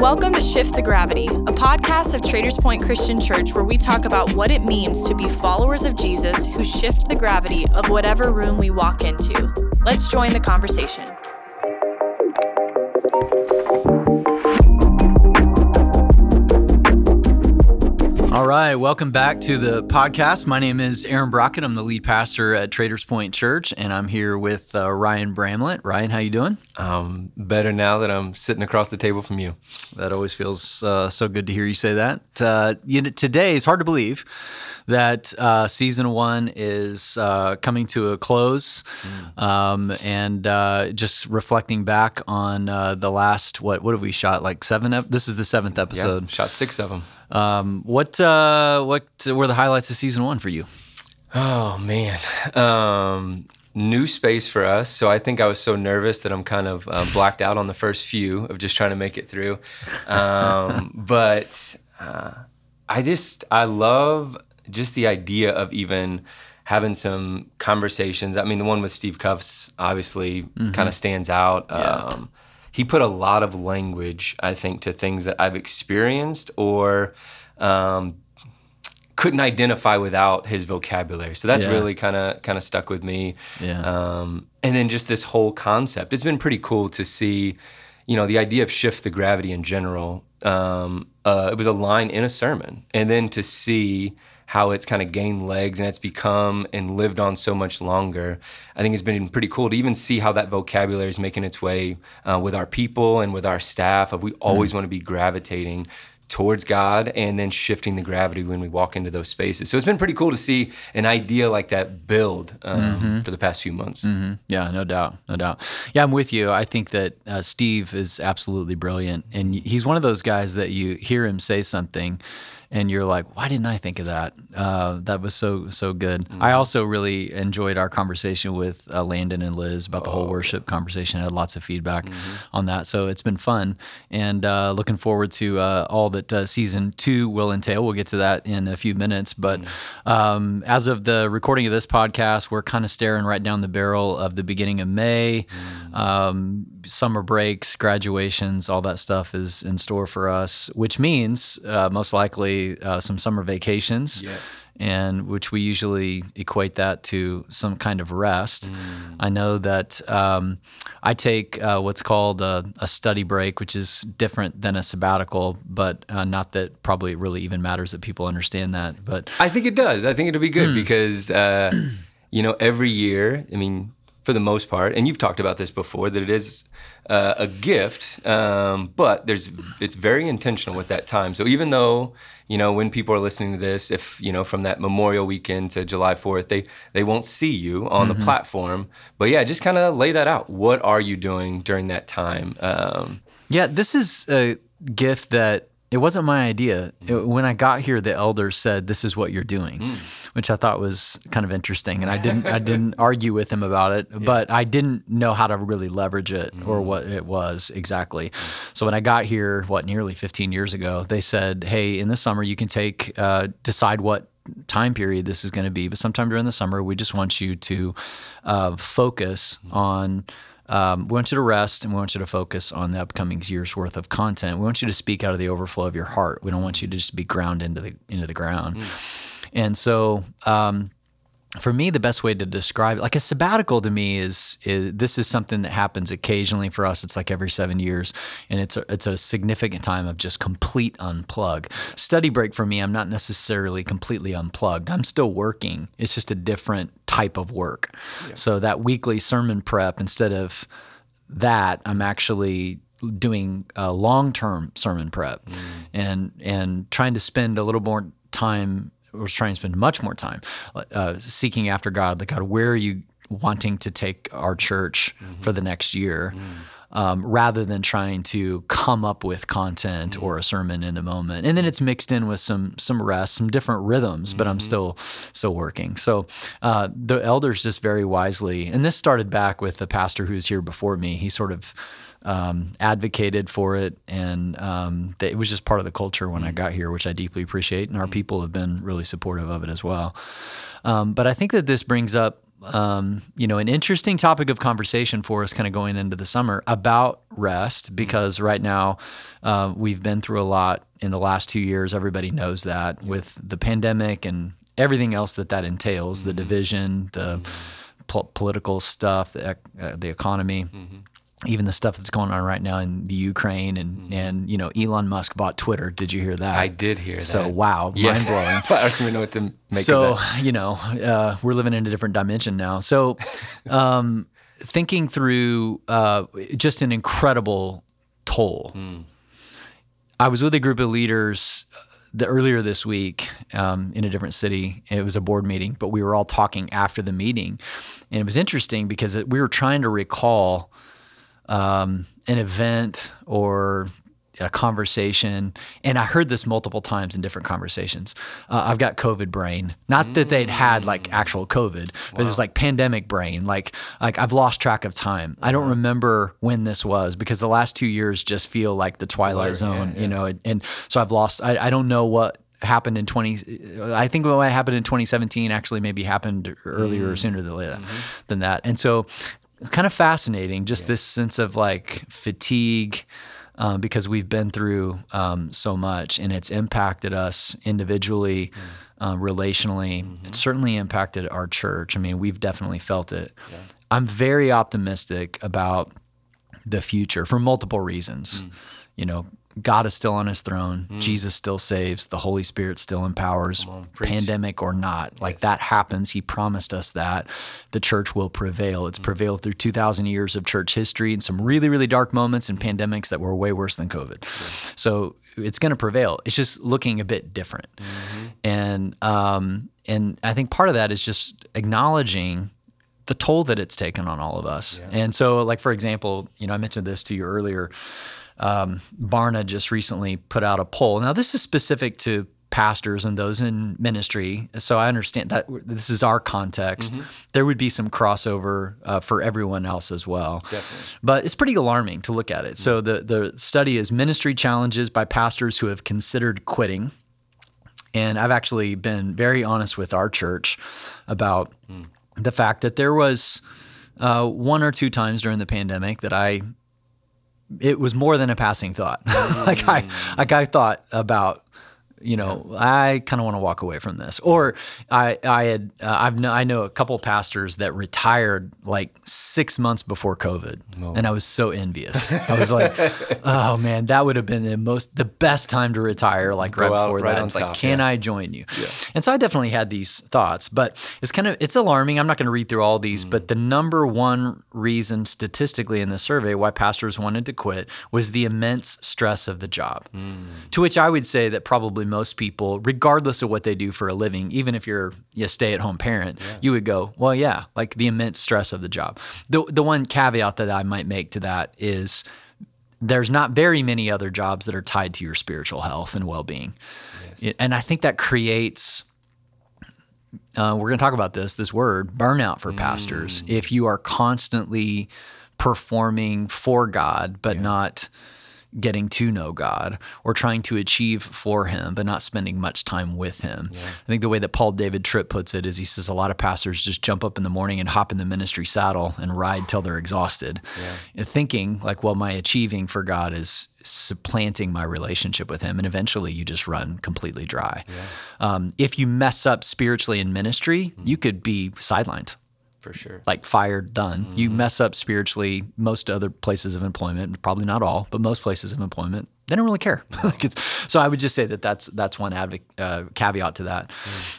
Welcome to Shift the Gravity, a podcast of Traders Point Christian Church where we talk about what it means to be followers of Jesus who shift the gravity of whatever room we walk into. Let's join the conversation. All right, welcome back to the podcast. My name is Aaron Brockett. I'm the lead pastor at Traders Point Church, and I'm here with uh, Ryan Bramlett. Ryan, how you doing? Um, better now that I'm sitting across the table from you. That always feels uh, so good to hear you say that. Uh, you know, today, it's hard to believe that uh, season one is uh, coming to a close, mm. um, and uh, just reflecting back on the last what what have we shot like seven? Ep- this is the seventh episode. Yeah, shot six of them. Um, what uh, what were the highlights of season one for you? Oh man, um, new space for us. So I think I was so nervous that I'm kind of um, blacked out on the first few of just trying to make it through. Um, but uh, I just I love just the idea of even having some conversations. I mean, the one with Steve Cuss obviously mm-hmm. kind of stands out. Yeah. Um, he put a lot of language, I think, to things that I've experienced or um, couldn't identify without his vocabulary. So that's yeah. really kind of kind of stuck with me. Yeah. Um, and then just this whole concept. It's been pretty cool to see, you know, the idea of shift the gravity in general. Um, uh, it was a line in a sermon, and then to see how it's kind of gained legs and it's become and lived on so much longer. I think it's been pretty cool to even see how that vocabulary is making its way uh, with our people and with our staff. Of we always mm. want to be gravitating towards God and then shifting the gravity when we walk into those spaces. So it's been pretty cool to see an idea like that build um, mm-hmm. for the past few months. Mm-hmm. Yeah, no doubt, no doubt. Yeah, I'm with you. I think that uh, Steve is absolutely brilliant, and he's one of those guys that you hear him say something and you're like, why didn't I think of that? Uh, that was so so good. Mm-hmm. I also really enjoyed our conversation with uh, Landon and Liz about the oh, whole worship yeah. conversation. I had lots of feedback mm-hmm. on that, so it's been fun, and uh, looking forward to uh, all that uh, season two will entail. We'll get to that in a few minutes, but mm-hmm. um, as of the recording of this podcast, we're kind of staring right down the barrel of the beginning of May. Mm. Um, summer breaks, graduations, all that stuff is in store for us, which means uh, most likely uh, some summer vacations. Yes. And which we usually equate that to some kind of rest. Mm. I know that um, I take uh, what's called a, a, study break, which is different than a sabbatical, but uh, not that probably it really even matters that people understand that. But I think it does. I think it'll be good mm. because uh, you know every year. I mean, for the most part, and you've talked about this before, that it is uh, a gift, um, but there's it's very intentional with that time. So even though you know when people are listening to this, if you know from that Memorial Weekend to July Fourth, they they won't see you on mm-hmm. the platform, but yeah, just kind of lay that out. What are you doing during that time? Um, yeah, this is a gift that it wasn't my idea. It, when I got here, the elders said, "This is what you're doing," mm. which I thought was kind of interesting, and I didn't I didn't argue with him about it, yeah. but I didn't know how to really leverage it mm. or what it was exactly. So when I got here, what nearly 15 years ago, they said, "Hey, in the summer you can take uh, decide what." time period this is going to be but sometime during the summer we just want you to uh, focus mm. on um, we want you to rest and we want you to focus on the upcoming year's worth of content. We want you to speak out of the overflow of your heart. We don't want you to just be ground into the into the ground. Mm. And so, um, for me, the best way to describe it, like a sabbatical to me is, is this is something that happens occasionally for us. It's like every seven years, and it's a, it's a significant time of just complete unplug. Study break for me, I'm not necessarily completely unplugged. I'm still working. It's just a different type of work. Yeah. So that weekly sermon prep, instead of that, I'm actually doing a long-term sermon prep mm. and and trying to spend a little more time was trying to spend much more time uh, seeking after God. Like, God, where are you wanting to take our church mm-hmm. for the next year? Mm. Um, rather than trying to come up with content mm-hmm. or a sermon in the moment. And then it's mixed in with some some rest, some different rhythms, mm-hmm. but I'm mm-hmm. still still working. So uh, the elders just very wisely, and this started back with the pastor who was here before me. He sort of um, advocated for it, and um, it was just part of the culture when I mm. got here, which I deeply appreciate. And our mm. people have been really supportive of it as well. Um, but I think that this brings up um, you know, an interesting topic of conversation for us kind of going into the summer about rest because right now uh, we've been through a lot in the last two years. Everybody knows that with the pandemic and everything else that that entails the division, the po- political stuff, the, ec- uh, the economy. Even the stuff that's going on right now in the Ukraine and, and you know Elon Musk bought Twitter. Did you hear that? I did hear that. So wow, Yeah. mind blowing. I don't even know what to make so you know uh, we're living in a different dimension now so um, thinking through uh, just an incredible toll i was with a group of leaders uh, the, earlier this week um, in a different city it was a board meeting but we were all talking after the meeting and it was interesting because it, we were trying to recall um, an event or a conversation, and I heard this multiple times in different conversations. Uh, I've got COVID brain. Not that they'd had like actual COVID, but it was like pandemic brain. Like like I've lost track of time. I don't remember when this was because the last two years just feel like the twilight zone. You know, and, and so I've lost. I, I don't know what happened in 20 i think what happened in 2017 actually maybe happened earlier or sooner than later than that and so kind of fascinating just this sense of like fatigue um, because we've been through um, so much and it's impacted us individually um, relationally. It's certainly impacted our church. I mean we've definitely felt it. I'm very optimistic about the future for multiple reasons. You know, God is still on his throne. Jesus still saves. The Holy Spirit still empowers, pandemic or not. Like that happens. He promised us that the church will prevail. It's prevailed through 2,000 years of church history and some really, really dark moments and pandemics that were way worse than COVID. So it's going to prevail. It's just looking a bit different. And, um, and I think part of that is just acknowledging the toll that it's taken on all of us. And so, like for example, you know, I mentioned this to you earlier. Um, Barna just recently put out a poll. Now, this is specific to pastors and those in ministry, so I understand that this is our context. There would be some crossover uh, for everyone else as well. But it's pretty alarming to look at it. So the the study is ministry challenges by pastors who have considered quitting. And I've actually been very honest with our church about the fact that there was uh, one or two times during the pandemic that I, it was more than a passing thought. like I, like I thought about, you know, I kind of want to walk away from this. Or I, I had, uh, I've, kn- I know a couple pastors that retired like six months before COVID, and I was so envious. I was like, oh man, that would have been the most, the best time to retire. Like right out before right that, it's like, can yeah. I join you? And so I definitely had these thoughts, but it's kind of it's alarming. I'm not going to read through all these, but the number one reason statistically in the survey why pastors wanted to quit was the immense stress of the job. To which I would say that probably most people, regardless of what they do for a living, even if you're a stay-at-home parent, you would go, well, yeah, like the immense stress of the job. The the one caveat that I might make to that is there's not very many other jobs that are tied to your spiritual health and well-being. It- And I think that creates uh, we're going to talk about this this word burnout for pastors. If you are constantly performing for God but not getting to know God or trying to achieve for him but not spending much time with him. I think the way that Paul David Tripp puts it is he says a lot of pastors just jump up in the morning and hop in the ministry saddle and ride till they're exhausted. Thinking like well my achieving for God is supplanting my relationship with him and eventually you just run completely dry. Um, if you mess up spiritually in ministry, you could be sidelined for sure. like fired, done. You mess up spiritually, most other places of employment, probably not all, but most places of employment, they don't really care. Like it's- so I would just say that that's that's one adv- uh, caveat to that.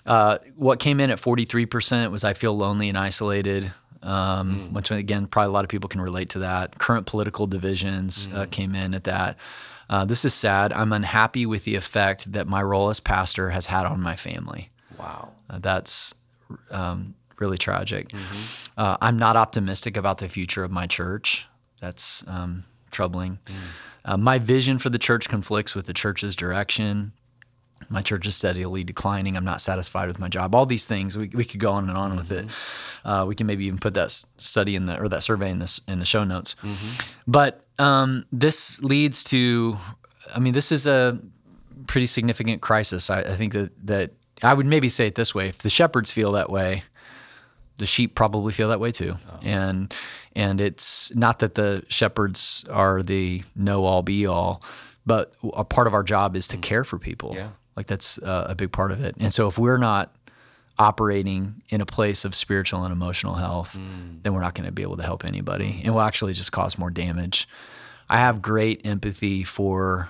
Uh, what came in at forty three percent was I feel lonely and isolated. Um, Which again, probably a lot of people can relate to that. Current political divisions uh, came in at that. Uh, this is sad. I'm unhappy with the effect that my role as pastor has had on my family. Wow. Uh, that's um, really tragic. Uh, I'm not optimistic about the future of my church. That's um, troubling. Uh, my vision for the church conflicts with the church's direction. My church is steadily declining. I'm not satisfied with my job. All these things we, we could go on and on with it. Uh, we can maybe even put that study in the or that survey in this in the show notes. But um, this leads to, I mean, this is a pretty significant crisis. I, I think that that I would maybe say it this way: if the shepherds feel that way, the sheep probably feel that way too, Oh. and and it's not that the shepherds are the know all be all, but a part of our job is to care for people. Mm. Yeah. Like that's uh, a big part of it. And so if we're not operating in a place of spiritual and emotional health, Mm. then we're not going to be able to help anybody, and we'll actually just cause more damage. I have great empathy for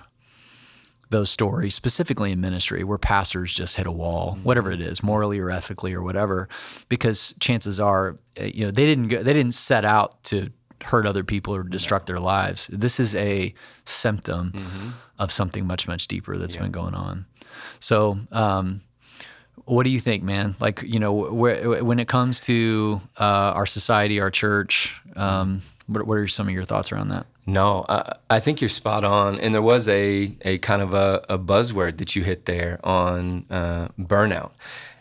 those stories, specifically in ministry, where pastors just hit a wall, whatever it is, morally or ethically or whatever, because chances are, uh, you know, they didn't go, they didn't set out to hurt other people or destruct their lives. This is a symptom of something much much deeper that's been going on. So, um, what do you think, man? Like, you know, wh- when it comes to uh, our society, our church, um, what, what are some of your thoughts around that? No, I, I think you're spot on. And there was a, a kind of a, a buzzword that you hit there on uh, burnout.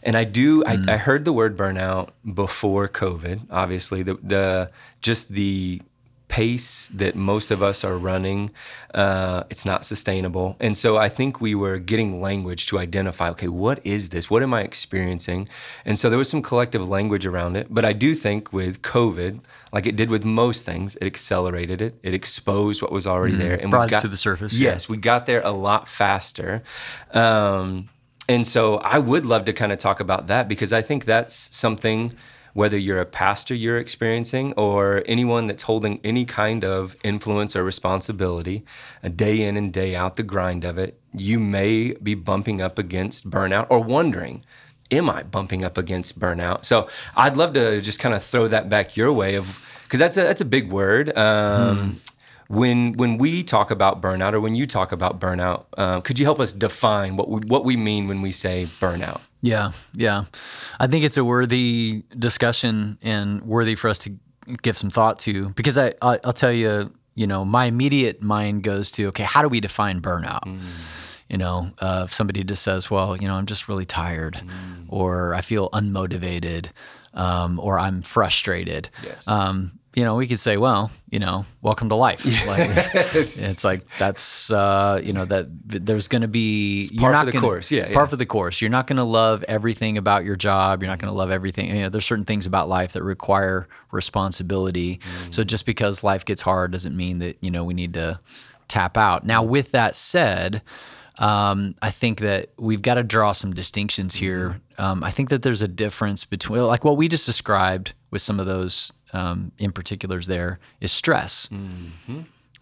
And I do, I, I heard the word burnout before COVID, obviously. The, the just the pace that most of us are running, uh, it's not sustainable. And so I think we were getting language to identify, okay, what is this? What am I experiencing? And so there was some collective language around it. But I do think with COVID, like it did with most things, it accelerated it. It exposed what was already there, and we Brought it got to the surface, yeah. Yes, we got there a lot faster. Um, and so I would love to kind of talk about that because I think that's something, whether you're a pastor you're experiencing or anyone that's holding any kind of influence or responsibility, a day in and day out, the grind of it, you may be bumping up against burnout or wondering, am I bumping up against burnout? So I'd love to just kind of throw that back your way of, because that's a, that's a big word. Um, when when we talk about burnout or when you talk about burnout, uh, could you help us define what we, what we mean when we say burnout? Yeah, yeah. I think it's a worthy discussion and worthy for us to give some thought to because I, I I'll tell you, you know, my immediate mind goes to okay, how do we define burnout? You know, uh, if somebody just says, well, you know, I'm just really tired, or I feel unmotivated, um, or I'm frustrated. Yes. Um, you know, we could say, well, you know, welcome to life. Like, it's like that's uh, you know that there's going to be par for the gonna, course. Yeah, part yeah. for the course. You're not going to love everything about your job. You're not going to love everything. You know, there's certain things about life that require responsibility. Mm. So just because life gets hard doesn't mean that you know we need to tap out. Now, with that said. Um, I think that we've got to draw some distinctions here. Um, I think that there's a difference between, like what we just described with some of those um, in particulars there, is stress.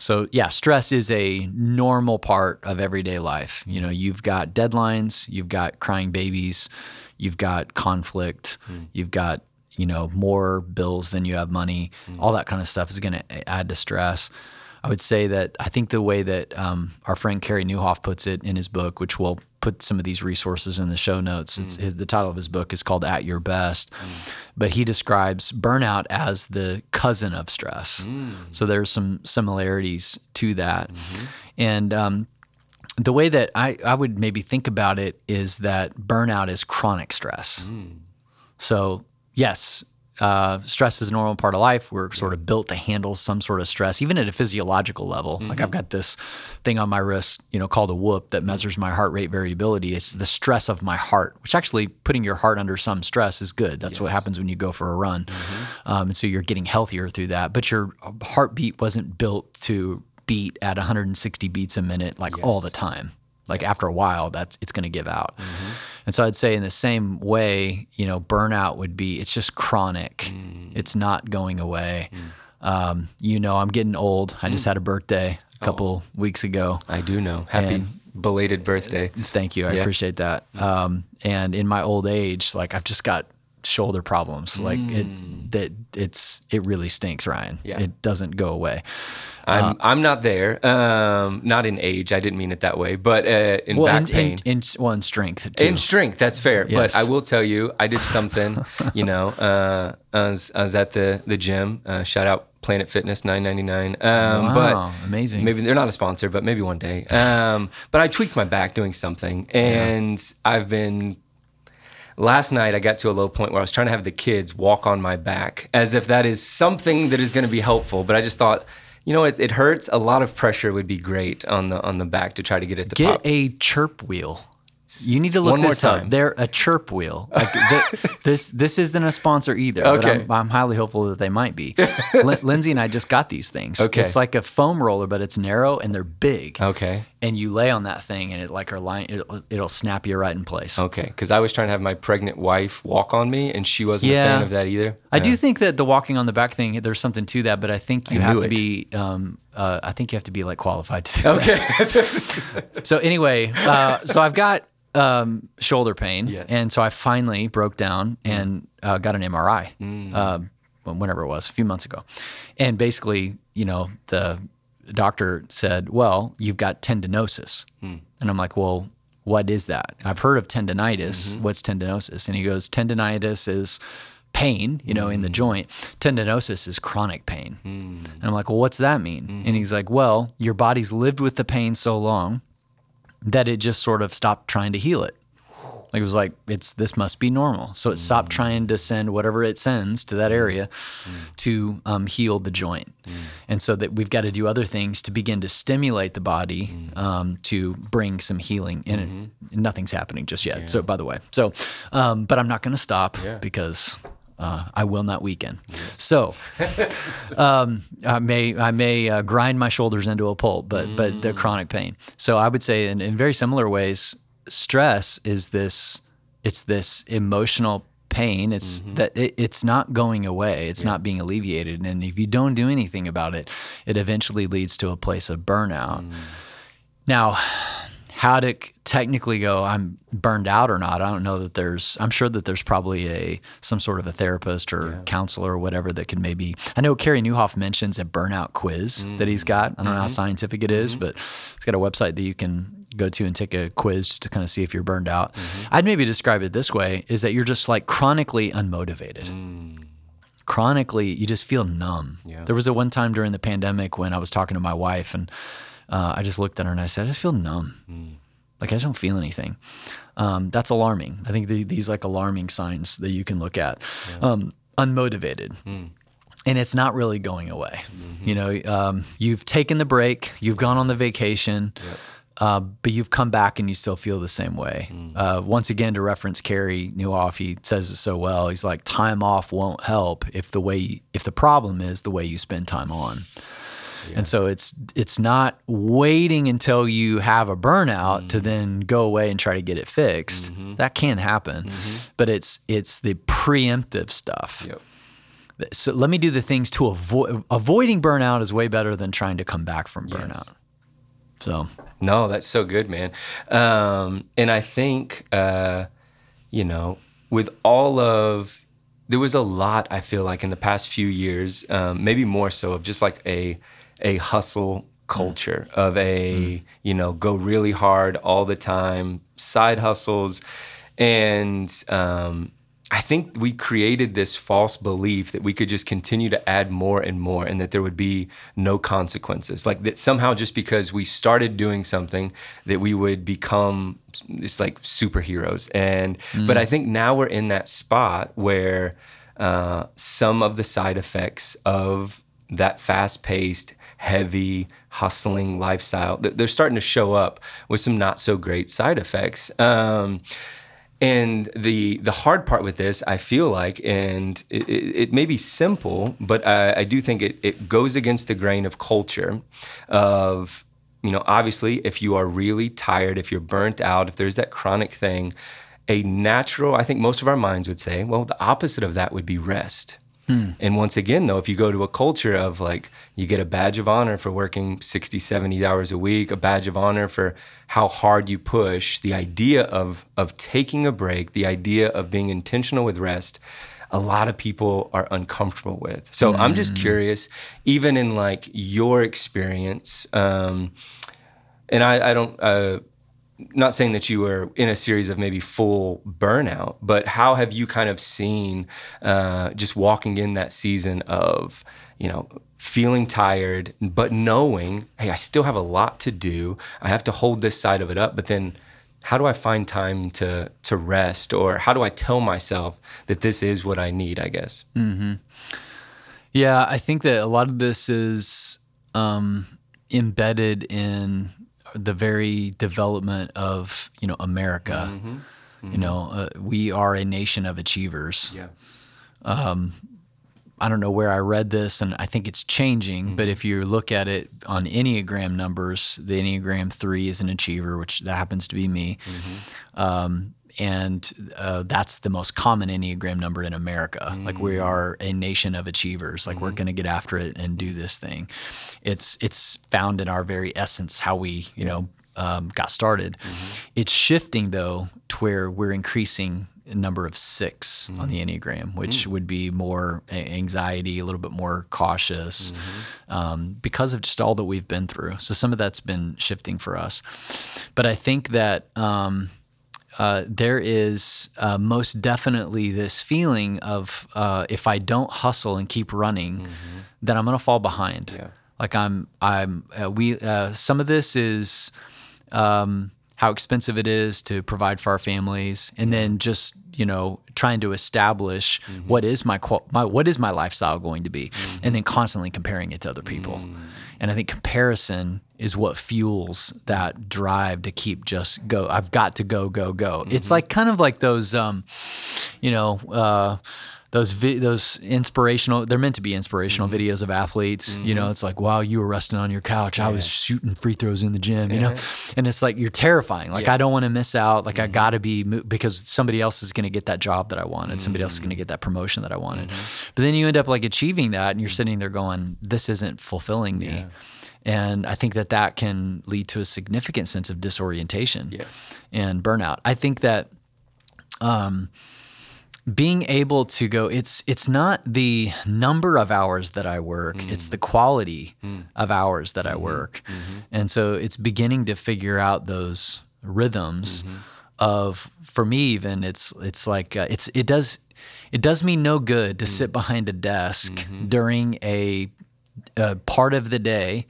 So yeah, stress is a normal part of everyday life. You know, you've got deadlines, you've got crying babies, you've got conflict, you've got you know more bills than you have money. All that kind of stuff is going to add to stress. I would say that I think the way that um, our friend Carey Nieuwhof puts it in his book, which we'll put some of these resources in the show notes. It's mm. his, the title of his book is called "At Your Best," mm. but he describes burnout as the cousin of stress. Mm. So there's some similarities to that, mm-hmm. and um, the way that I, I would maybe think about it is that burnout is chronic stress. So, yes, uh, stress is a normal part of life. We're sort of built to handle some sort of stress, even at a physiological level. Like I've got this thing on my wrist, you know, called a whoop that measures my heart rate variability. It's the stress of my heart, which actually putting your heart under some stress is good. That's what happens when you go for a run. Um, and so you're getting healthier through that. But your heartbeat wasn't built to beat at 160 beats a minute like all the time like after a while that's it's going to give out. And so i'd say in the same way you know burnout would be it's just chronic. It's not going away. Um, you know i'm getting old. I just had a birthday a couple weeks ago. I do know. Happy And- belated birthday. thank you. I Yeah. appreciate that. Um, and in my old age like i've just got shoulder problems like it that it's it really stinks ryan Yeah. it doesn't go away I'm I'm not there. Um, not in age. I didn't mean it that way, but uh, in well back in, pain. in, in, well in strength too In strength, that's fair. Yes. But I will tell you, I did something. you know, uh, I was I was at the the gym. Uh, shout out Planet Fitness, nine ninety nine. Um, Wow, but amazing. Maybe they're not a sponsor, but maybe one day. Um, but I tweaked my back doing something, and I've been. Last night, I got to a low point where I was trying to have the kids walk on my back, as if that is something that is going to be helpful. But I just thought, you know, it, it hurts. A lot of pressure would be great on the on the back to try to get it to Get pop. a chirp wheel. You need to look One more this up. time. They're a chirp wheel. Like th- this, this isn't a sponsor either. Okay. But I'm, I'm highly hopeful that they might be. Lin- Lindsay and I just got these things. Okay. It's like a foam roller, but it's narrow and they're big. Okay. And you lay on that thing, and it like are line. It'll, it'll snap you right in place. Okay. Because I was trying to have my pregnant wife walk on me, and she wasn't a fan of that either. I do think that the walking on the back thing, there's something to that, but I think you I have to it. be. Um, uh, I think you have to be like qualified to do that. Okay. So anyway, uh, so I've got um, shoulder pain, Yes. and so I finally broke down and uh, got an MRI, Mm. uh, whenever it was, a few months ago, and basically, you know, the doctor said, "Well, you've got tendinosis," Mm. and I'm like, "Well." What is that? I've heard of tendinitis. Mm-hmm. What's tendinosis? And he goes, tendinitis is pain, you know, in Mm. the joint. Tendinosis is chronic pain. And I'm like, well, what's that mean? Mm-hmm. And he's like, well, your body's lived with the pain so long that it just sort of stopped trying to heal it. Like it was like it's this must be normal. So it stopped trying to send whatever it sends to that area to um, heal the joint, and so that we've got to do other things to begin to stimulate the body um, to bring some healing. And it, nothing's happening just yet. So by the way, so um, but I'm not going to stop because uh, I will not weaken. So um, I may I may uh, grind my shoulders into a pulp, but but the chronic pain. So I would say in, in very similar ways, stress is this it's this emotional pain. It's mm-hmm. that it, it's not going away. It's not being alleviated, and if you don't do anything about it, it eventually leads to a place of burnout. Mm. Now, how to technically go, I'm burned out or not, I don't know that there's, I'm sure that there's probably a, some sort of a therapist or counselor or whatever that can maybe, I know Carey Nieuwhof mentions a burnout quiz that he's mm. got. I don't know how mm-hmm. scientific it is, mm-hmm. but he's got a website that you can go to and take a quiz just to kind of see if you're burned out. I'd maybe describe it this way is that you're just like chronically unmotivated chronically you just feel numb. Yeah. There was a one time during the pandemic when I was talking to my wife and uh, I just looked at her and I said, I just feel numb. Like I just don't feel anything. Um, that's alarming. I think the, these like alarming signs that you can look at. Um, unmotivated. And it's not really going away. You know, um, you've taken the break, you've gone on the vacation, uh, but you've come back and you still feel the same way. Uh, once again, to reference Carey Nieuwhof, he says it so well. He's like, time off won't help if the way if the problem is the way you spend time on. And so it's it's not waiting until you have a burnout to then go away and try to get it fixed. That can happen, but it's it's the preemptive stuff. Yep. So let me do the things to avoid avoiding burnout is way better than trying to come back from burnout. So No, that's so good, man. Um, and I think, uh, you know, with all of, there was a lot, I feel like, in the past few years, um, maybe more so, of just like a, a hustle culture of a, you know, go really hard all the time, side hustles. And, um, I think we created this false belief that we could just continue to add more and more and that there would be no consequences. Like that somehow just because we started doing something that we would become just like superheroes. And but I think now we're in that spot where uh, some of the side effects of that fast-paced, heavy, hustling lifestyle, they're starting to show up with some not so great side effects. Um, and the the hard part with this, I feel like, and it, it, it may be simple, but I, I do think it, it goes against the grain of culture of, you know, obviously, if you are really tired, if you're burnt out, if there's that chronic thing, a natural, I think most of our minds would say, well, the opposite of that would be rest. And once again, though, if you go to a culture of like, you get a badge of honor for working 60, 70 hours a week, a badge of honor for how hard you push, the idea of, of taking a break, the idea of being intentional with rest, a lot of people are uncomfortable with. So I'm just curious, even in like your experience, um, and I, I don't, uh, not saying that you were in a series of maybe full burnout, but how have you kind of seen uh, just walking in that season of, you know, feeling tired, but knowing, hey, I still have a lot to do. I have to hold this side of it up, but then how do I find time to to rest, or how do I tell myself that this is what I need? I guess. Yeah, I think that a lot of this is um, embedded in the very development of you know America. Mm-hmm. You know, uh, we are a nation of achievers. Yeah. I don't know where I read this, and I think it's changing. But if you look at it on Enneagram numbers, the Enneagram three is an achiever, which that happens to be me. Um, and uh, that's the most common Enneagram number in America. Like we are a nation of achievers. Like we're going to get after it and do this thing. It's it's found in our very essence how we you know um, got started. It's shifting though to where we're increasing a number of 6 on the Enneagram, which would be more anxiety, a little bit more cautious um, because of just all that we've been through. So some of that's been shifting for us. But I think that. Um, uh, there is uh, most definitely this feeling of uh, if I don't hustle and keep running, then I'm going to fall behind. Yeah. Like I'm, I'm. Uh, we. Uh, some of this is um, how expensive it is to provide for our families, and then just you know trying to establish what is my, qual- my what is my lifestyle going to be, and then constantly comparing it to other people. And I think comparison is what fuels that drive to keep just go. I've got to go, go, go. It's mm-hmm. like kind of like those, um, you know, uh, those vi- those inspirational. They're meant to be inspirational mm-hmm. videos of athletes. You know, mm-hmm. it's like, wow, you were resting on your couch. I was shooting free throws in the gym. You know, and it's like you're terrifying. Like I don't want to miss out. Like I got to be mo- because somebody else is going to get that job that I wanted. Somebody else is going to mm. get that promotion that I wanted. But then you end up like achieving that, and you're mm. sitting there going, this isn't fulfilling me. And I think that that can lead to a significant sense of disorientation Yes. and burnout. I think that um, being able to go, it's it's not the number of hours that I work, it's the quality of hours that I work, and so it's beginning to figure out those rhythms of for me even it's it's like uh, it's it does it does me no good to sit behind a desk during a uh, part of the day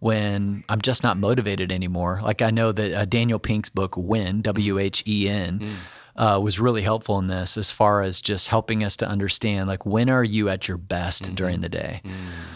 when I'm just not motivated anymore. Like I know that uh, Daniel Pink's book "When" W H E N mm. uh, was really helpful in this, as far as just helping us to understand like when are you at your best mm-hmm. during the day. Mm.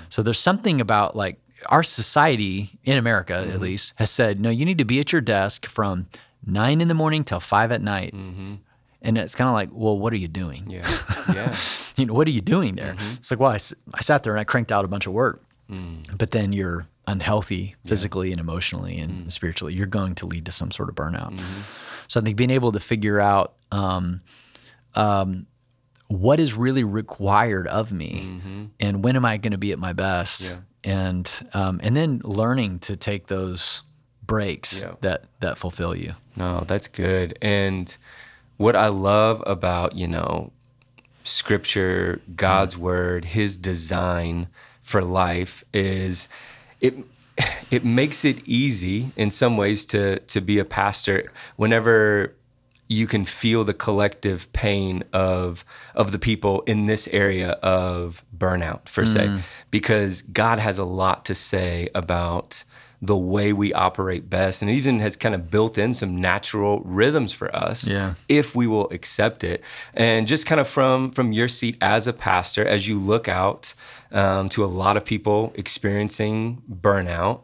So there's something about like our society in America, at mm-hmm. least, has said no, you need to be at your desk from nine in the morning till five at night. Mm-hmm. And it's kind of like, well, what are you doing? Yeah. Yeah. you know, what are you doing there? It's like, well, I, I sat there and I cranked out a bunch of work, but then you're unhealthy physically and emotionally and spiritually. You're going to lead to some sort of burnout. So I think being able to figure out um, um, what is really required of me and when am I going to be at my best, Yeah. and um, and then learning to take those breaks Yeah. that that fulfill you. No, that's good. And what I love about, you know, scripture, God's word, his design for life is it it makes it easy in some ways to to be a pastor whenever you can feel the collective pain of of the people in this area of burnout per se. Mm. Because God has a lot to say about the way we operate best and it even has kind of built in some natural rhythms for us Yeah. if we will accept it and just kind of from from your seat as a pastor as you look out um, to a lot of people experiencing burnout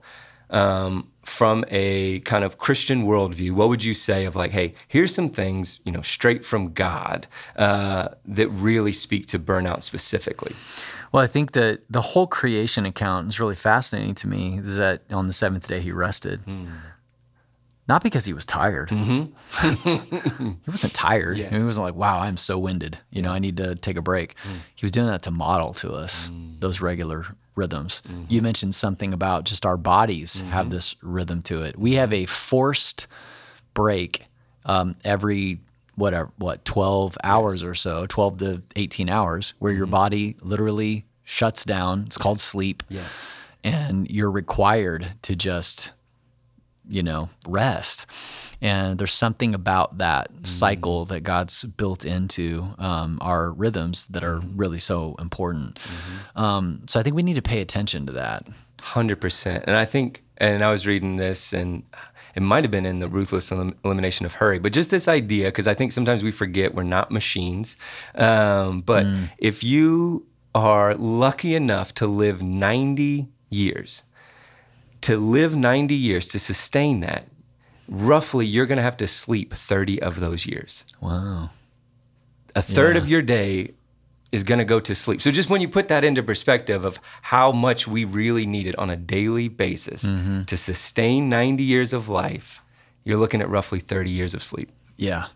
um, from a kind of Christian worldview, what would you say of like, hey, here's some things, you know, straight from God uh, that really speak to burnout specifically? Well, I think that the whole creation account is really fascinating to me. Is that on the seventh day he rested, not because he was tired. Mm-hmm. he wasn't tired. Yes. He wasn't like, "Wow, I'm so winded. You know, I need to take a break." Mm. He was doing that to model to us mm. those regular rhythms. Mm-hmm. You mentioned something about just our bodies have mm-hmm. this rhythm to it. We have a forced break um, every whatever what 12 hours or so 12 to 18 hours where your body literally shuts down it's called sleep Yes. and you're required to just you know rest. And there's something about that cycle that god's built into um, our rhythms that are really so important. Um, so i think we need to pay attention to that. Hundred percent, and I think, and I was reading this, and it might have been in the ruthless elim- elimination of hurry, but just this idea, because I think sometimes we forget we're not machines. Um, but if you are lucky enough to live ninety years, to live 90 years, to sustain that, roughly you're going to have to sleep 30 of those years. Wow. A third Yeah. of your day is going to go to sleep. So just when you put that into perspective of how much we really need it on a daily basis Mm-hmm. to sustain 90 years of life, you're looking at roughly 30 years of sleep. Yeah.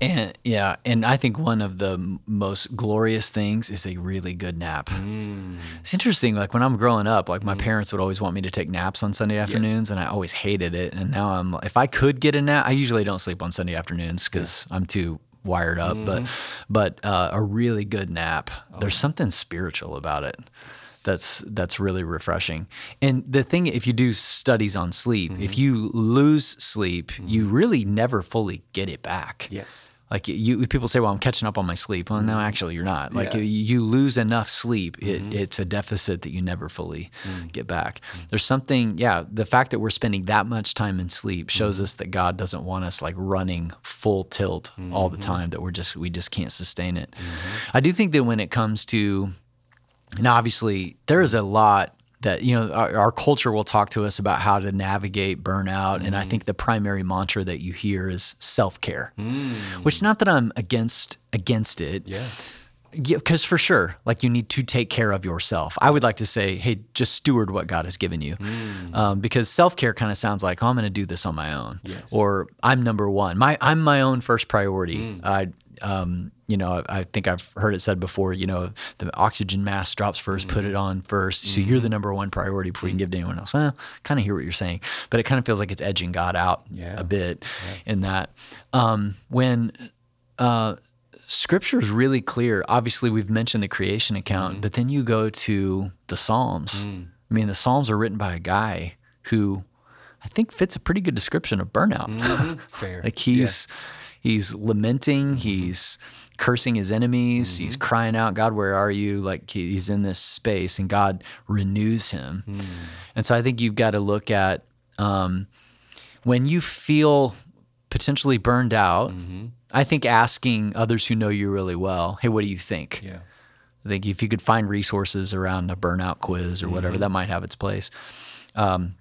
And yeah, and I think one of the most glorious things is a really good nap. Mm. It's interesting. Like when I'm growing up, like my mm. parents would always want me to take naps on Sunday afternoons, and I always hated it. And now I'm, if I could get a nap, I usually don't sleep on Sunday afternoons because I'm too wired up. But, mm-hmm. but uh, a really good nap, there's oh. something spiritual about it. That's that's really refreshing. And the thing, if you do studies on sleep, if mm-hmm. you lose sleep, mm-hmm. you really never fully get it back. Yes. Like you, people say, "Well, I'm catching up on my sleep." Well, no, mm-hmm. actually, you're not. Like Yeah. you, you lose enough sleep, it, it's a deficit that you never fully mm. get back. Mm. There's something, yeah. The fact that we're spending that much time in sleep shows us that God doesn't want us like running full tilt all the time. That we're just we just can't sustain it. I do think that when it comes to now, obviously, there is a lot that you know our, our culture will talk to us about how to navigate burnout, and I think the primary mantra that you hear is self care, which not that I'm against against it. Yeah. Because for sure, like you need to take care of yourself. I would like to say, hey, just steward what God has given you. Um, because self care kind of sounds like, oh, I'm going to do this on my own, Yes. or I'm number one. My I'm my own first priority. I, um, you know, I, I think I've heard it said before. You know, the oxygen mask drops 1st put mm-hmm. it on first. So you're the mm-hmm. number one priority before you can mm-hmm. give to anyone else. Well, kind of hear what you're saying, but it kind of feels like it's edging God out Yeah. a bit in that. Um, when uh, scripture is really clear. Obviously, we've mentioned the creation account, but then you go to the Psalms. Mm. I mean, the Psalms are written by a guy who I think fits a pretty good description of burnout. Fair. like he's he's lamenting, he's cursing his enemies, he's crying out, God, where are you? Like he, he's in this space, and God renews him. And so I think you've got to look at um, when you feel potentially burned out. I think asking others who know you really well, hey, what do you think? Yeah. I think if you could find resources around a burnout quiz or whatever, that might have its place. Um,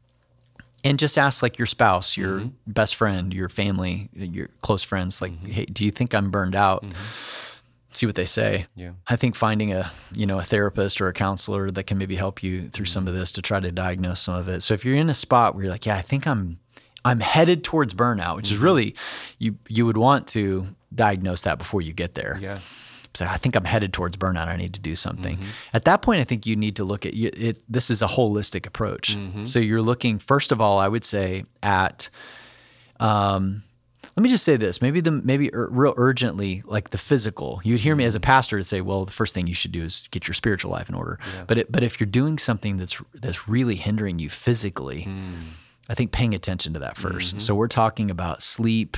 and just ask like your spouse, your mm-hmm. best friend, your family, your close friends, like, mm-hmm. hey, do you think I'm burned out? Mm-hmm. See what they say. Yeah. I think finding a you know a therapist or a counselor that can maybe help you through some of this to try to diagnose some of it. So if you're in a spot where you're like, yeah, I think I'm I'm headed towards burnout, which is really you you would want to diagnose that before you get there Yeah. Say, I think I'm headed towards burnout. I need to do something. Mm-hmm. At that point, I think you need to look at you- it. This is a holistic approach. Mm-hmm. So you're looking, first of all, I would say at, um, let me just say this, maybe the, maybe ur- real urgently, like the physical, you'd hear me as a mm-hmm. pastor to say, well, the first thing you should do is get your spiritual life in order. But it, but if you're doing something that's, that's really hindering you physically, mm. I think paying attention to that 1st So we're talking about sleep,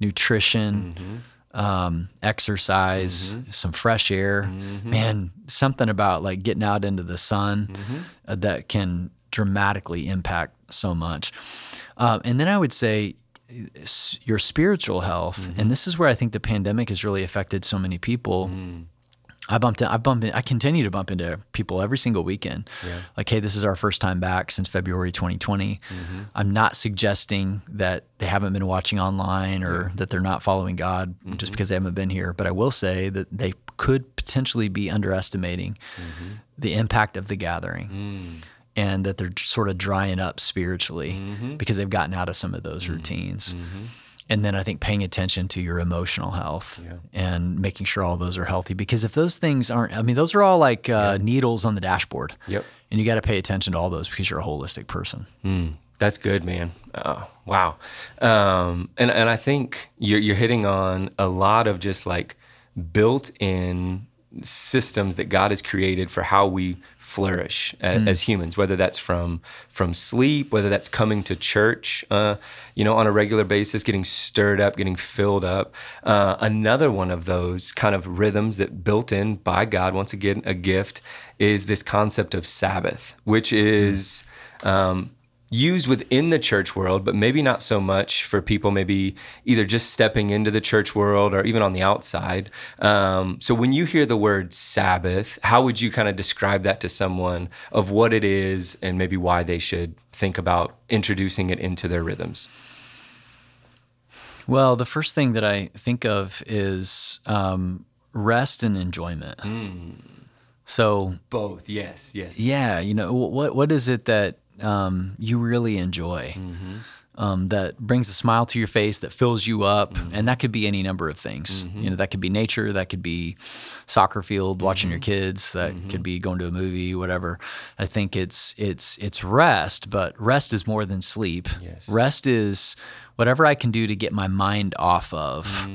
nutrition, um, exercise, some fresh air. Man, something about like getting out into the sun uh, that can dramatically impact so much. Uh, and then I would say s- your spiritual health, and this is where I think the pandemic has really affected so many people. I bumped in, I bump in, I continue to bump into people every single weekend. Like, hey, this is our first time back since February 2020. Mm-hmm. I'm not suggesting that they haven't been watching online or that they're not following God just mm-hmm. because they haven't been here. But I will say that they could potentially be underestimating mm-hmm. the impact of the gathering. Mm. And that they're sort of drying up spiritually because they've gotten out of some of those mm. routines. And then I think paying attention to your emotional health and making sure all those are healthy. Because if those things aren't, I mean, those are all like uh, needles on the dashboard. Yep. And you got to pay attention to all those because you're a holistic person. That's good, man. Oh, wow. Um, and and I think you're you're hitting on a lot of just like built-in systems that God has created for how we flourish as, as humans. Whether that's from from sleep, whether that's coming to church, uh, you know, on a regular basis, getting stirred up, getting filled up. Uh, another one of those kind of rhythms that built in by God, once again, a gift, is this concept of Sabbath, which is. Um, used within the church world, but maybe not so much for people maybe either just stepping into the church world or even on the outside. Um, so when you hear the word Sabbath, how would you kind of describe that to someone of what it is and maybe why they should think about introducing it into their rhythms? Well, the first thing that I think of is um, rest and enjoyment. So Both, yes, yes. yeah, you know what what is it that um, you really enjoy? Mm-hmm. Um, that brings a smile to your face, that fills you up, mm-hmm. and that could be any number of things. Mm-hmm. You know, that could be nature, that could be soccer field, watching your kids, that could be going to a movie, whatever. I think it's it's it's rest, but rest is more than sleep. Yes. Rest is whatever I can do to get my mind off of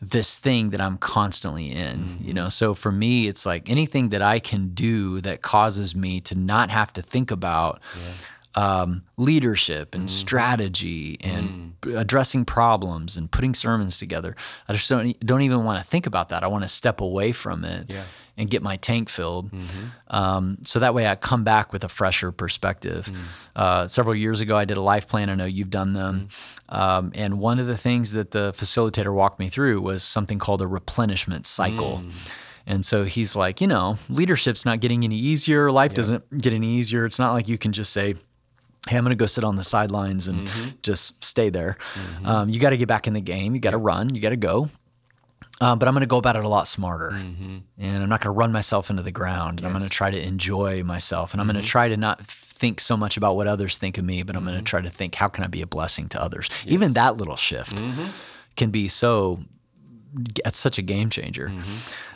this thing that I'm constantly in, you mm-hmm. know. So for me, it's like anything that I can do that causes me to not have to think about um, leadership and mm-hmm. strategy and mm. b- addressing problems and putting sermons together. I just don't don't even want to think about that. I want to step away from it Yeah. And get my tank filled. Um, so that way I come back with a fresher perspective. Uh, several years ago, I did a life plan. I know you've done them. Um, and one of the things that the facilitator walked me through was something called a replenishment cycle. And so he's like, you know, leadership's not getting any easier. Life doesn't get any easier. It's not like you can just say, hey, I'm going to go sit on the sidelines and just stay there. Um, you got to get back in the game. You got to run. You got to go. Um, but I'm going to go about it a lot smarter. Mm-hmm. And I'm not going to run myself into the ground. And I'm going to try to enjoy myself. And I'm going to mm-hmm. try to not think so much about what others think of me, but I'm going to mm-hmm. try to think, how can I be a blessing to others? Even that little shift can be so it's such a game changer.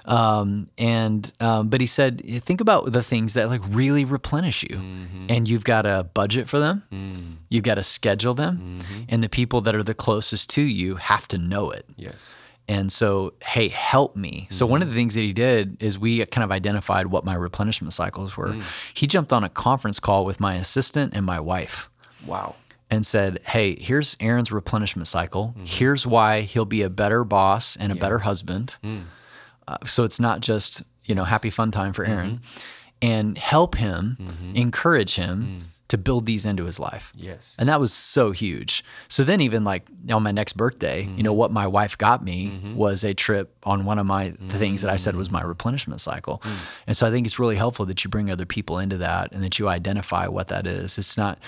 Um, and um, but he said, think about the things that like really replenish you, and you've got a budget for them. Mm. You've got to schedule them, and the people that are the closest to you have to know it. Yes. And so, hey, help me. So, one of mm-hmm. the things that he did is we kind of identified what my replenishment cycles were. Mm. He jumped on a conference call with my assistant and my wife Wow. and said, Hey, here's Aaron's replenishment cycle. Mm-hmm. Here's why he'll be a better boss and a better husband. Mm. Uh, so it's not just, you know, happy fun time for Aaron. Mm-hmm. And help him, encourage him mm. To build these into his life. Yes. And that was so huge. So then, even like on my next birthday, you know, mm-hmm. what my wife got me mm-hmm. was a trip on one of my the things that I said was mm. my replenishment cycle. Mm. And so I think it's really helpful that you bring other people into that and that you identify what that is. It's not,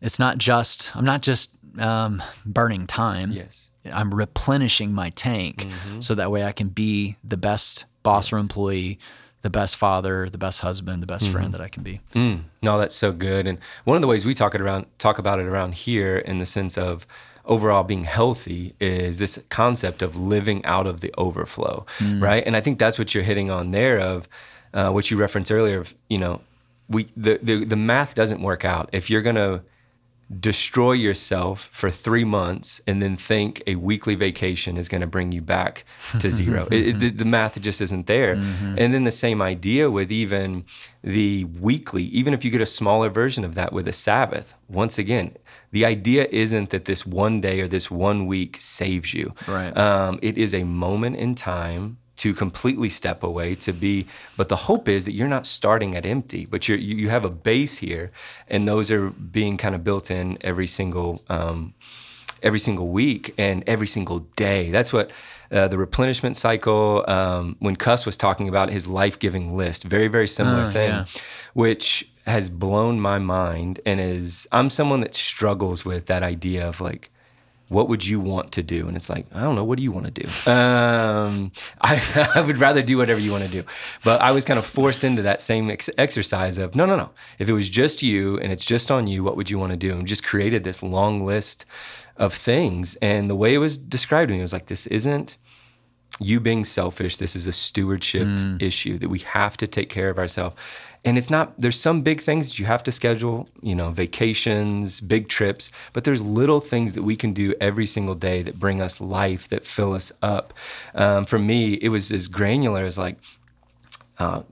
it's not just, I'm not just um, burning time. Yes. I'm replenishing my tank mm-hmm. so that way I can be the best boss or employee, the best father, the best husband, the best friend that I can be. Mm, no, that's so good. And one of the ways we talk it around talk about it around here in the sense of overall being healthy is this concept of living out of the overflow, right? And I think that's what you're hitting on there of uh, what you referenced earlier of, you know, we the, the the math doesn't work out. If you're gonna destroy yourself for three months and then think a weekly vacation is going to bring you back to zero. it, it- the, math just isn't there. And then the same idea with even the weekly, even if you get a smaller version of that with a Sabbath, once again, the idea isn't that this one day or this one week saves you. Right. Um, it is a moment in time to completely step away to be but the hope is that you're not starting at empty but you're you you have a base here and those are being kind of built in every single um, every single week and every single day that's what uh, the replenishment cycle um, when Cuss was talking about his life-giving list very very similar Oh, thing yeah. which has blown my mind and is I'm someone that struggles with that idea of like what would you want to do? And it's like, I don't know. What do you want to do? Um, I, I would rather do whatever you want to do. But I was kind of forced into that same ex- exercise of, no, no, no. If it was just you and it's just on you, what would you want to do? And just created this long list of things. And the way it was described to me was like, this isn't you being selfish. This is a stewardship issue that we have to take care of ourselves. And it's not, there's some big things that you have to schedule, you know, vacations, big trips, but there's little things that we can do every single day that bring us life, that fill us up. Um, for me, it was as granular as like, uh,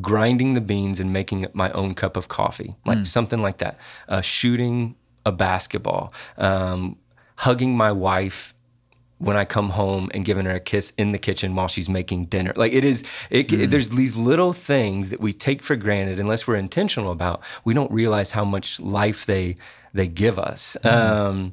grinding the beans and making my own cup of coffee, like something like that. Uh, shooting a basketball, um, hugging my wife when I come home and giving her a kiss in the kitchen while she's making dinner. Like it is, it, Mm. there's these little things that we take for granted unless we're intentional about. We don't realize how much life they they give us. Mm. Um,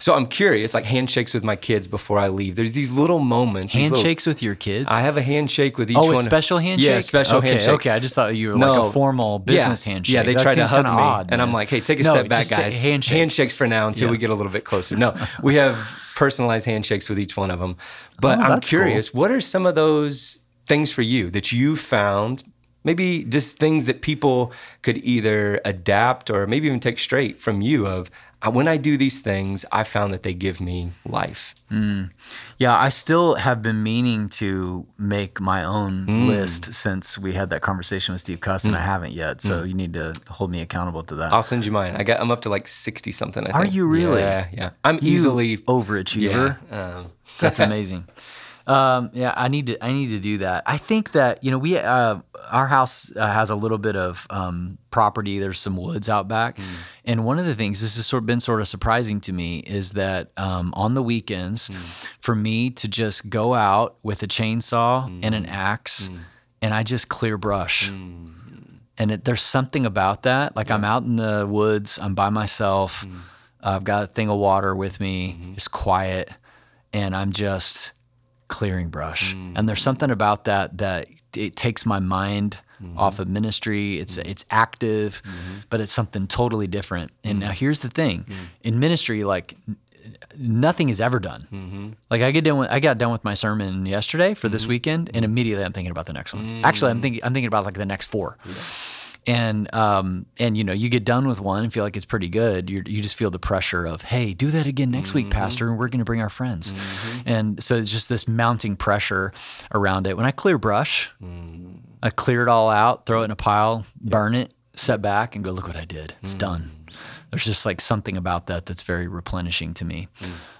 so I'm curious, like handshakes with my kids before I leave. There's these little moments. these little- Handshakes with your kids? I have a handshake with each oh, one. a special handshake? Yeah, special okay, handshake. Okay, I just thought you were like a formal business yeah. handshake. Yeah, they That try to hug me, odd, and I'm like, "Hey, take a No, step back, guys. handshake. Handshakes for now until Yeah. we get a little bit closer." No, we have personalized handshakes with each one of them. But Oh, I'm curious, what are some of those things for you that you found? Maybe just things that people could either adapt or maybe even take straight from you. Of "Uh, when I do these things, I found that they give me life. Yeah, I still have been meaning to make my own Mm. list since we had that conversation with Steve Cuss, and I haven't yet. So you need to hold me accountable to that. Mm. I'll send you mine. I got. I'm up to like sixty something. I Are think. you really? Yeah, yeah. I'm You easily overachiever. Yeah. Um, That's amazing. Um, yeah, I need to. I need to do that. I think that you know we uh, our house uh, has a little bit of um, property. There's some woods out back, and one of the things this has sort of been sort of surprising to me is that um, on the weekends, for me to just go out with a chainsaw and an axe, and I just clear brush. And it, there's something about that. Like I'm out in the woods, I'm by myself. I've got a thing of water with me. It's quiet, and I'm just clearing brush. Mm. And there's something about that that it takes my mind mm-hmm. off of ministry. It's mm-hmm. it's active, mm-hmm. but it's something totally different. And now here's the thing: mm. in ministry, like nothing is ever done. Like I get done with, I got done with my sermon yesterday for this weekend, and immediately I'm thinking about the next one. Mm. Actually, I'm thinking I'm thinking about like the next four. And um and you know you get done with one and feel like it's pretty good. You you just feel the pressure of hey do that again next week, Pastor, and we're going to bring our friends. And so it's just this mounting pressure around it. When I clear brush, I clear it all out, throw it in a pile, burn it, set back, and go look what I did. It's done. There's just like something about that that's very replenishing to me.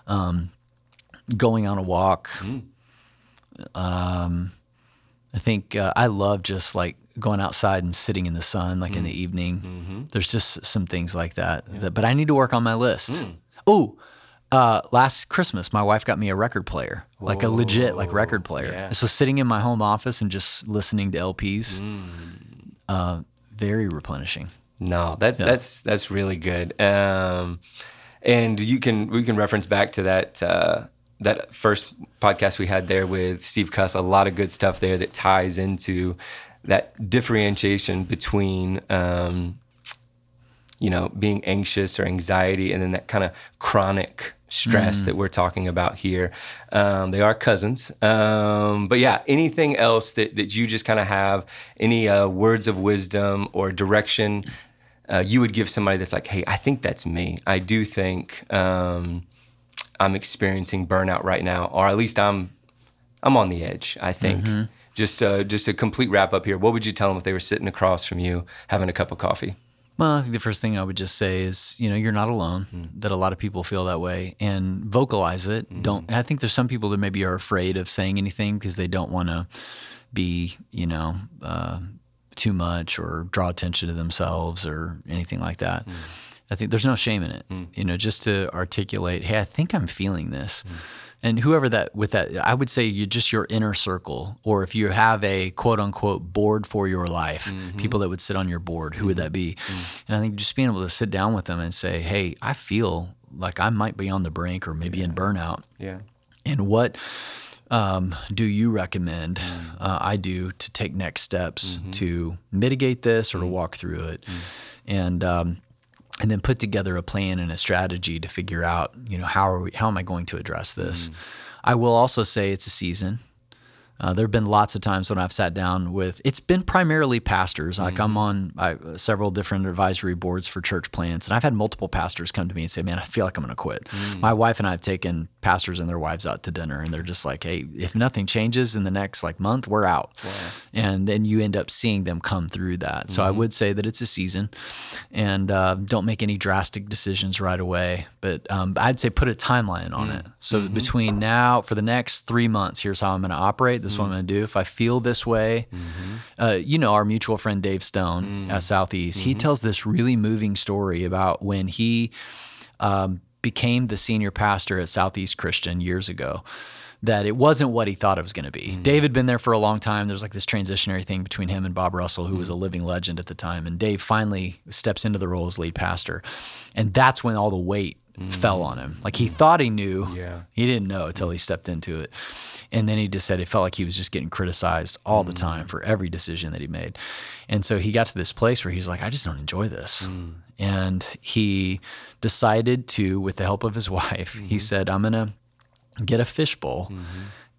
Um, going on a walk. Um, I think uh, I love just like going outside and sitting in the sun, like in the evening. There's just some things like that, that. But I need to work on my list. Oh, uh, last Christmas, my wife got me a record player, like a legit like record player. yeah. So sitting in my home office and just listening to LPs, uh, very replenishing. No, that's that's that's really good. Um, and you can we can reference back to that uh, that first podcast we had there with Steve Cuss. A lot of good stuff there that ties into that differentiation between um, you know being anxious or anxiety, and then that kind of chronic stress that we're talking about here. Um, they are cousins. Um, but yeah, anything else that, that you just kind of have, any uh, words of wisdom or direction uh, you would give somebody that's like, hey, I think that's me. I do think um, I'm experiencing burnout right now, or at least I'm I'm on the edge. I think. Just uh, just a complete wrap up here. What would you tell them if they were sitting across from you having a cup of coffee? Well, I think the first thing I would just say is, you know, you're not alone. That a lot of people feel that way, and vocalize it. Don't. I think there's some people that maybe are afraid of saying anything because they don't want to be, you know, uh, too much or draw attention to themselves or anything like that. I think there's no shame in it. Hmm. You know, just to articulate, hey, I think I'm feeling this. Hmm. And whoever that with that, I would say you just your inner circle, or if you have a quote unquote board for your life, mm-hmm. people that would sit on your board, who would that be? Mm-hmm. Mm. And I think just being able to sit down with them and say, hey, I feel like I might be on the brink or maybe in burnout. Yeah. And what um, do you recommend mm. uh, I do to take next steps mm-hmm. to mitigate this or to mm. walk through it? And um, and then put together a plan and a strategy to figure out, you know, how are we, how am I going to address this? Mm. I will also say it's a season. Uh, there have been lots of times when I've sat down with. It's been primarily pastors. Like I'm mm. on I, several different advisory boards for church plants, and I've had multiple pastors come to me and say, "Man, I feel like I'm going to quit." Mm. My wife and I have taken pastors and their wives out to dinner, and they're just like, "Hey, if nothing changes in the next like month, we're out." And then you end up seeing them come through that. So I would say that it's a season, and uh, don't make any drastic decisions right away. But um, I'd say put a timeline on it. So between now for the next three months, here's how I'm going to operate. This is what I'm going to do. If I feel this way, uh, you know, our mutual friend Dave Stone at Southeast, he tells this really moving story about when he um, became the senior pastor at Southeast Christian years ago, that it wasn't what he thought it was going to be. Mm-hmm. Dave had been there for a long time. There's like this transitionary thing between him and Bob Russell, who was Mm-hmm. a living legend at the time. And Dave finally steps into the role as lead pastor. And that's when all the weight fell on him. Like he thought he knew. Mm-hmm. Yeah. He didn't know until he stepped into it. And then he just said it felt like he was just getting criticized all the Mm. time for every decision that he made. And so he got to this place where he's like, I just don't enjoy this. Mm. And he decided to, with the help of his wife, Mm-hmm. he said, I'm going to get a fishbowl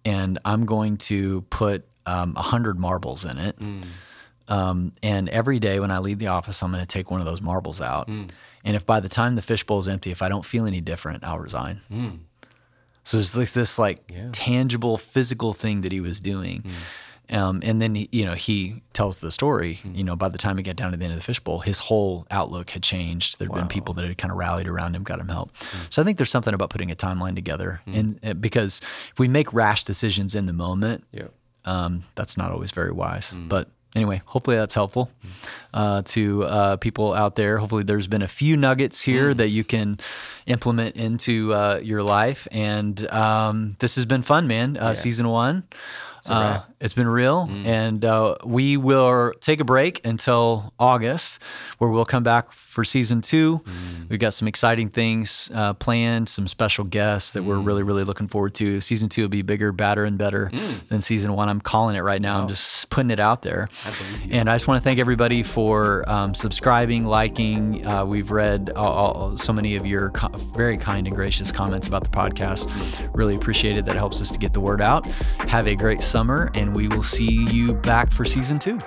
and I'm going to put um, 100 marbles in it. Mm. Um, and every day when I leave the office, I'm going to take one of those marbles out. Mm. And if by the time the fishbowl is empty, if I don't feel any different, I'll resign. Mm. So it's like this like Yeah. tangible physical thing that he was doing. Um, and then he, you know he tells the story. You know, by the time he got down to the end of the fishbowl, his whole outlook had changed. There'd been people that had kind of rallied around him, got him help. So I think there's something about putting a timeline together, and uh, because if we make rash decisions in the moment, Yeah. um, that's not always very wise. But anyway, hopefully that's helpful uh, to uh, people out there. Hopefully there's been a few nuggets here that you can implement into uh, your life. And um, this has been fun, man. Uh, Season one. It's been real, and uh, we will take a break until August, where we'll come back for season two. We've got some exciting things uh, planned, some special guests that we're really, really looking forward to. Season two will be bigger, badder, and better than season one. I'm calling it right now. I'm just putting it out there. and I just want to thank everybody for um, subscribing, liking. Uh, we've read all, all, so many of your co- very kind and gracious comments about the podcast. Really appreciate it. That helps us to get the word out. Have a great summer, and we will see you back for season two.